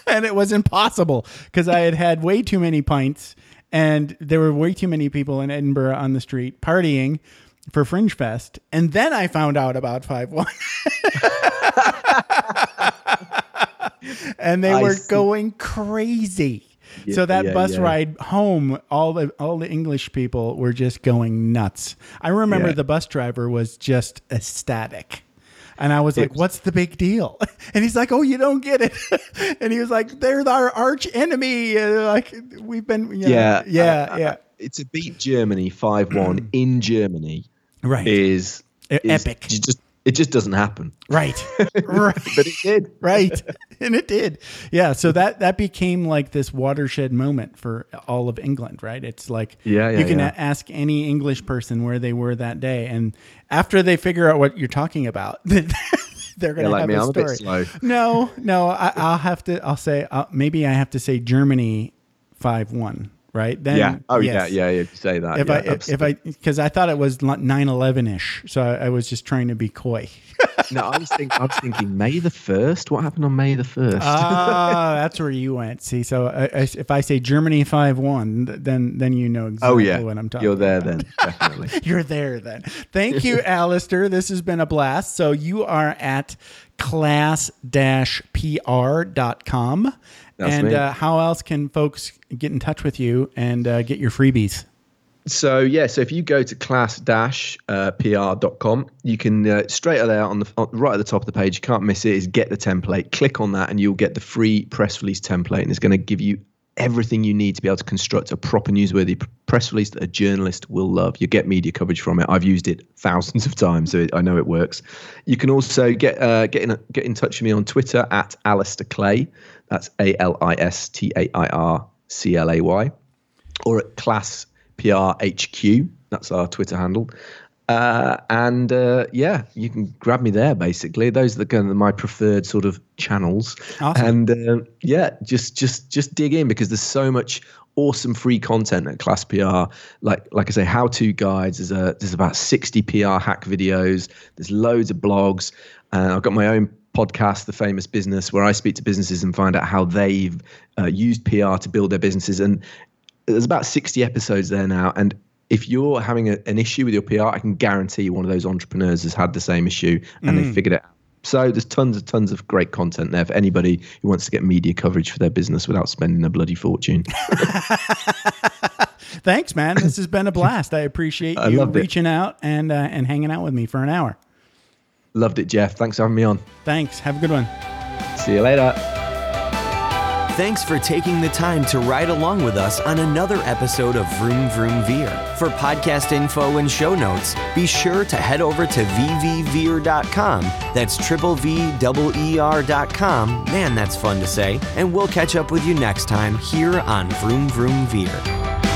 and it was impossible because I had had way too many pints and there were way too many people in Edinburgh on the street partying for Fringe Fest. And then I found out about 5 1. <laughs> and they I were see. going crazy. So that yeah, bus yeah. ride home, all the all the English people were just going nuts. I remember the bus driver was just ecstatic. And I was like, "What's the big deal?" <laughs> And he's like, "Oh, you don't get it." <laughs> and he was like, "They're our arch enemy. Uh, like we've been, you know, yeah, yeah, uh, yeah, to beat Germany five one <clears throat> in Germany right, is, is epic. Just it just doesn't happen, right, <laughs> right." but it did. right <laughs> and it did yeah so that that became like this watershed moment for all of england right it's like Yeah, yeah, you can yeah. ask any english person where they were that day and after they figure out what you're talking about <laughs> they're going Yeah, to like have me, a I'm a bit story. slow. No, no, I, I'll have to. I'll say uh, maybe I have to say Germany five one. Right then. yeah. Oh yes. yeah, yeah, You Say that. If yeah, I if, if I because I thought it was 9-11 ish, so I, I was just trying to be coy. no, I was thinking. I was thinking May the first. What happened on May the first? Ah, that's where you went. See, so I, I, if I say Germany five one, then then you know exactly oh yeah, what I'm talking. you're there about. then, definitely. <laughs> You're there then. Thank you, <laughs> Alistair. This has been a blast. So you are at class-pr.com. That's and me. uh, how else can folks get in touch with you and uh, get your freebies? So yeah, so if you go to class-pr.com, you can uh, straight out there on the on, right at the top of the page. You can't miss it. Is get the template. Click on that, and you'll get the free press release template, and it's going to give you everything you need to be able to construct a proper newsworthy press release that a journalist will love. You get media coverage from it. I've used it thousands of times, so it, I know it works. You can also get uh, get in get in touch with me on Twitter at Alistair Clay. That's A L I S T A I R C L A Y, or at Class PR HQ. That's our Twitter handle. Uh, and uh, yeah, you can grab me there. Basically, those are the kind of my preferred sort of channels. Awesome. And uh, yeah, just just just dig in because there's so much awesome free content at Class PR. Like like I say, how to guides. There's a there's about 60 PR hack videos. There's loads of blogs. Uh, I've got my own podcast, The Famous Business, where I speak to businesses and find out how they've uh, used PR to build their businesses. And there's about 60 episodes there now. And if you're having a, an issue with your PR, I can guarantee one of those entrepreneurs has had the same issue and they figured it out. So there's tons and tons of great content there for anybody who wants to get media coverage for their business without spending a bloody fortune. <laughs> Thanks, man. This has been a blast. I appreciate <laughs> I you it. reaching out and uh, and hanging out with me for an hour. Loved it, Jeff. Thanks for having me on. Thanks. Have a good one. See you later. Thanks for taking the time to ride along with us on another episode of Vroom Vroom Veer. For podcast info and show notes, be sure to head over to vvveer.com. That's triple V double ER.com. com. Man, that's fun to say. And we'll catch up with you next time here on Vroom Vroom Veer.